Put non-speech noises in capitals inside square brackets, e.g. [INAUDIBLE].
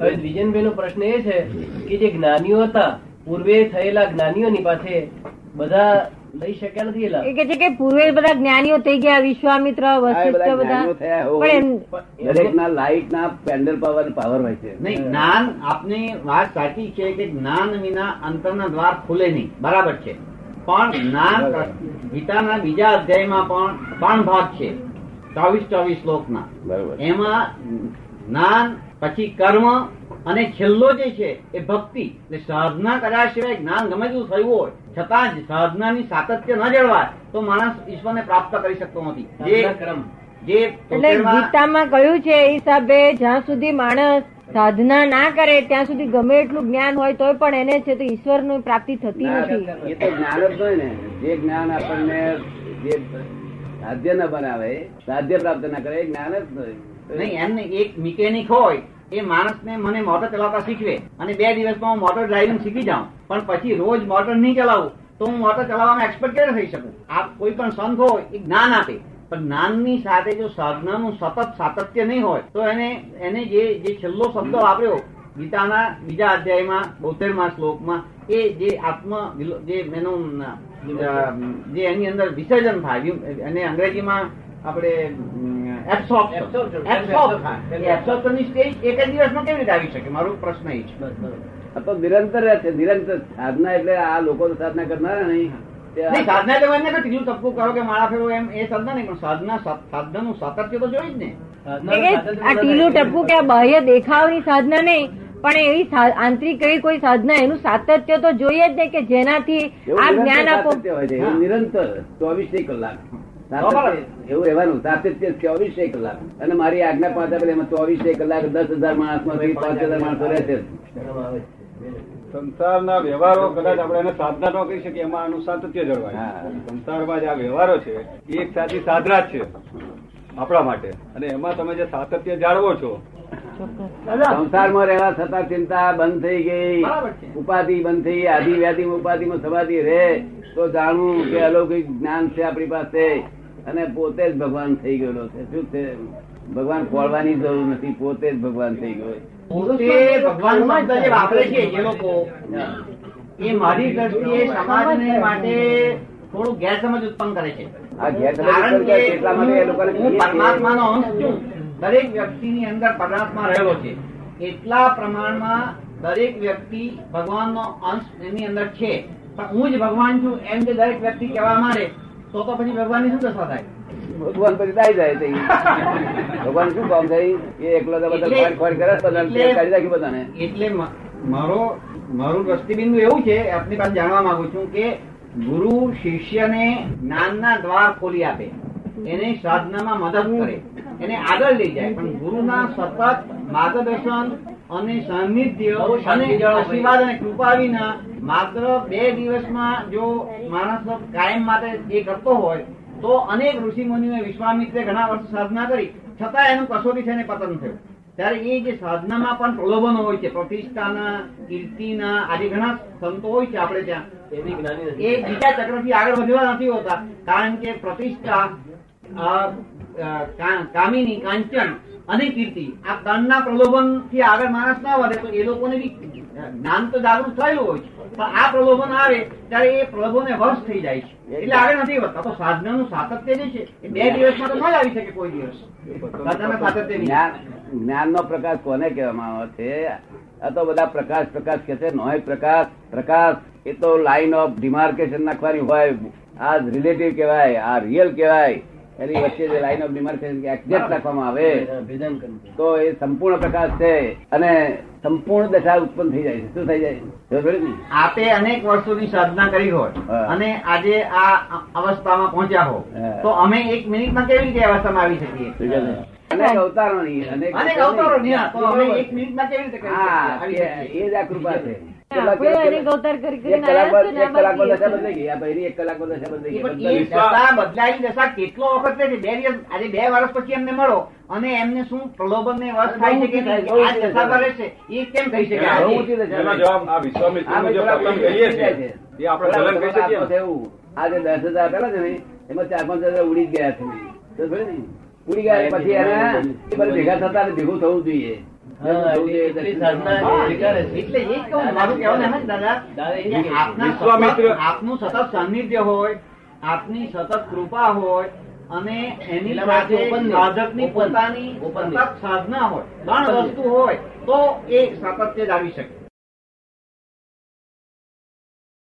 હવે દ્વિજનભાઈ નો પ્રશ્ન એ છે કે જે જ્ઞાનીઓ હતા પૂર્વે થયેલા જ્ઞાનીઓની પાસે બધા લઈ શક્યા નથી એલા? કે છે કે પૂર્વે બધા જ્ઞાનીઓ થઈ ગયા વિશ્વામિત્ર વશિષ્ઠ બધા. પણ દરેક ના લાઈટ ના પેન્ડલ પાવર પાવર હોય છે. નહીં જ્ઞાન આપની વાત સાચી છે કે જ્ઞાન વિના અંતરના દ્વાર ખુલે નહીં. બરાબર છે. પણ જ્ઞાન ગીતાના બીજા અધ્યાયમાં પણ ત્રણ ભાગ છે. ચોવીસ ચોવીસ શ્લોકના બરોબર. એમાં જ્ઞાન પછી કર્મ અને છેલ્લો જે છે એ ભક્તિ. એટલે સાધના કર્યા સિવાય જ્ઞાન ગમે તેવું થયું હોય છતાં જ સાધનાની સાતત્ય ન જળવાય તો માણસ ઈશ્વરને પ્રાપ્ત કરી શકતો નથી. જે ક્રમ. જે એટલે ગીતામાં કહ્યું છે એ હિસાબે જ્યાં સુધી માણસ સાધના ના કરે ત્યાં સુધી ગમે એટલું જ્ઞાન હોય તોય પણ એને છે તો ઈશ્વરની પ્રાપ્તિ થતી નથી. એ તો જ્ઞાન જ હોય ને. જે જ્ઞાન આપણને જે સાધ્ય ન બનાવે સાધ્ય પ્રાપ્ત ના કરે એ જ્ઞાન જ હોય. નહીં એમ એક મિકેનિક હોય એ માણસને મને મોટર ચલાવતા શીખવે અને બે દિવસમાં હું મોટર ડ્રાઇવિંગ શીખી જાઉં. પણ પછી રોજ મોટર નહીં ચલાવું, તો હું મોટર ચલાવવામાં એક્સપર્ટ કેવી થઈ શકું? આ કોઈ પણ સંઘ હોય એ જ્ઞાન આપે. પણ જ્ઞાનની સાથે જો સાધનાનું સતત સાતત્ય નહીં હોય, તો એને એને જે જે છેલ્લો શબ્દ વાપર્યો, ગીતાના બીજા અધ્યાયમાં, બોતેરમાં શ્લોકમાં, એ જે આત્મ જે એનું જે એની અંદર વિસર્જન થાય અને અંગ્રેજીમાં આપણે એબ્સોર્પ્શન સ્ટેજ એક જ દિવસમાં કેવી રીતે આવી શકે? મારો પ્રશ્ન એ છે. તો નિરંતર રહે છે. નિરંતર સાધના એટલે આ લોકો સાધના કરનારા નહીં. તે આ- નહીં સાધના એટલે એમ નહીં કે કરો કે માળા ફેરવો એમ એ સાધના નહીં પણ સાધના સાધનાનું સાતત્ય તો જોઈ જ ને. આ ટીલું ટપકું કે આ બાહ્ય દેખાવની સાધના નહીં પણ એવી આંતરિક એવી કોઈ સાધના એનું સાતત્ય તો જોઈએ જ ને કે જેનાથી આ જ્ઞાન આપો. સાતત્ય હોય છે. નિરંતર ચોવીસ કલાક. એવું રહેવાનું. સાતત્ય ચોવીસે કલાક. અને મારી આજ્ઞા પાંચ આપેલી એમાં ચોવીસે કલાક દસ હજાર માણસમાંથી પાંચ હજાર માણસો રહે છે. સંસારના વ્યવહારો કદાચ આપણે એને સાધના ન કહી શકીએ એમાં આનું સાતત્ય જળવાય. સંસારમાં જે આ વ્યવહારો છે એ એક સાચી સાધના જ છે આપણા માટે. અને એમાં તમે જે સાતત્ય જાળવો છો સંસારમાં રહેવા છતાં ચિંતા બંધ થઈ ગઈ. ઉપાધિ બંધ થઈ આધિ વ્યાધિ ઉપાધિમાં સમાધિ રહે તો જાણવું કે અલૌકિક જ્ઞાન છે આપણી પાસે. અને પોતે જ ભગવાન થઈ ગયેલો છે. શું છે? ભગવાન ખોળવાની જરૂર નથી પોતે જ ભગવાન થઈ ગયો ભગવાન વાપરે છે એ લોકો એ મારી દ્રષ્ટિએ સમાજને માટે થોડું ગેરસમજ ઉત્પન્ન કરે છે. કારણ કે કરે છે એટલા માટે એ લોકોને હું પરમાત્માનો અંશ છું. દરેક વ્યક્તિની અંદર પરમાત્મા રહેલો છે. એટલા પ્રમાણમાં દરેક વ્યક્તિ ભગવાનનો અંશ એની અંદર છે. પણ હું જ ભગવાન છું એમ જે દરેક વ્યક્તિ કહેવા માંડે તો તો પછી ભગવાનની શું દશા થાય? ભગવાન પછી દાઈ જાય તે. [LAUGHS] ભગવાન શું કામ થાય? એ એકલો તો બધા ખોટ ખોટ કરે બધાને કાઢી નાખ્યું બધાને. એટલે મારો મારું દ્રષ્ટિબિંદુ એવું છે આપની પાસે જાણવા માંગુ છું કે ગુરુ શિષ્યને જ્ઞાનના દ્વાર ખોલી આપે. એને સાધનામાં મદદ કરે. એને આગળ લઈ જાય. પણ ગુરુના સતત માર્ગદર્શન અને સાનિધ્ય અને આશીર્વાદ અને કૃપા વિના માત્ર બે દિવસમાં જો માણસ કાયમ માટે એ કરતો હોય તો અનેક ઋષિ મુનિઓએ વિશ્વામિત્રે ઘણા વર્ષ સાધના કરી. છતાં એનું કસોટી થઈને પતન થયું. ત્યારે એ જે સાધનામાં પણ પ્રલોભનો હોય છે પ્રતિષ્ઠાના કીર્તિના આજે ઘણા સંતો હોય છે આપણે ત્યાં. એ બીજા ચક્રથી આગળ વધવા નથી હોતા. કારણ કે પ્રતિષ્ઠા કામિની, કાંચન અને કીર્તિ. આ ત્રણના પ્રલોભનથી આગળ માણસ ના વધે તો એ લોકોને બી જ્ઞાન તો જાગૃત થયેલું હોય છે. પણ આ પ્રલોભન આવે ત્યારે એ પ્રલોભને વશ થઈ જાય છે. એટલે આગળ નથી વધતા. તો સાધનાનું સાતત્ય જે છે, એ બે દિવસમાં તો ન આવી શકે કોઈ દિવસ. સાતત્ય જ્ઞાન નો પ્રકાશ કોને કહેવામાં આવે છે? આ તો બધા પ્રકાશ પ્રકાશ કે છે. નોય પ્રકાશ પ્રકાશ, એ તો લાઈન ઓફ ડિમાર્કેશન નાખવાની હોય. આ રિલેટિવ કહેવાય, આ રિયલ કહેવાય. એની વચ્ચે જે લાઈન ઓફ ડિમાર્કેશન એક્ઝેક્ટ નાખવામાં આવે. તો એ સંપૂર્ણ પ્રકાશ છે અને સંપૂર્ણ દશા ઉત્પન્ન થઈ જાય છે. શું થઈ જાય ને? આપે અનેક વર્ષોની સાધના કરી હોય અને આજે આ અવસ્થામાં પહોંચ્યા હો તો અમે એક મિનિટમાં કેવી રીતે અવસ્થામાં આવી શકીએ? અનેક અવતારો ની, તો અમે એક મિનિટમાં કેવી રીતે એ જ આ કૃપા છે. બે વર્ષ પછી એમને મળો. અને એમને શું પ્રલોભન ને વશ થાય છે કે આ દશા એ કેમ થઈ શકે આજે? ઊંચી દશા એનો જવાબ આ વિશ્વામિત્રનું જે આ કહીએ છીએ એ આપણે થોડા કહી શકીએ એવું. આ દસ હજાર આપેલા છે ને એમાં ચાર પાંચ હજાર ઉડી ગયા છે? ઉડી ગયા પછી એને ભેગા થતા ભેગું થવું જોઈએ. આપના સતત- સાનિધ્ય હોય આપની સતત કૃપા હોય અને એની સાથે સાધકની પોતાની સતત સાધના હોય ત્રણ વસ્તુ હોય તો એ સાતત્ય જ આવી શકે.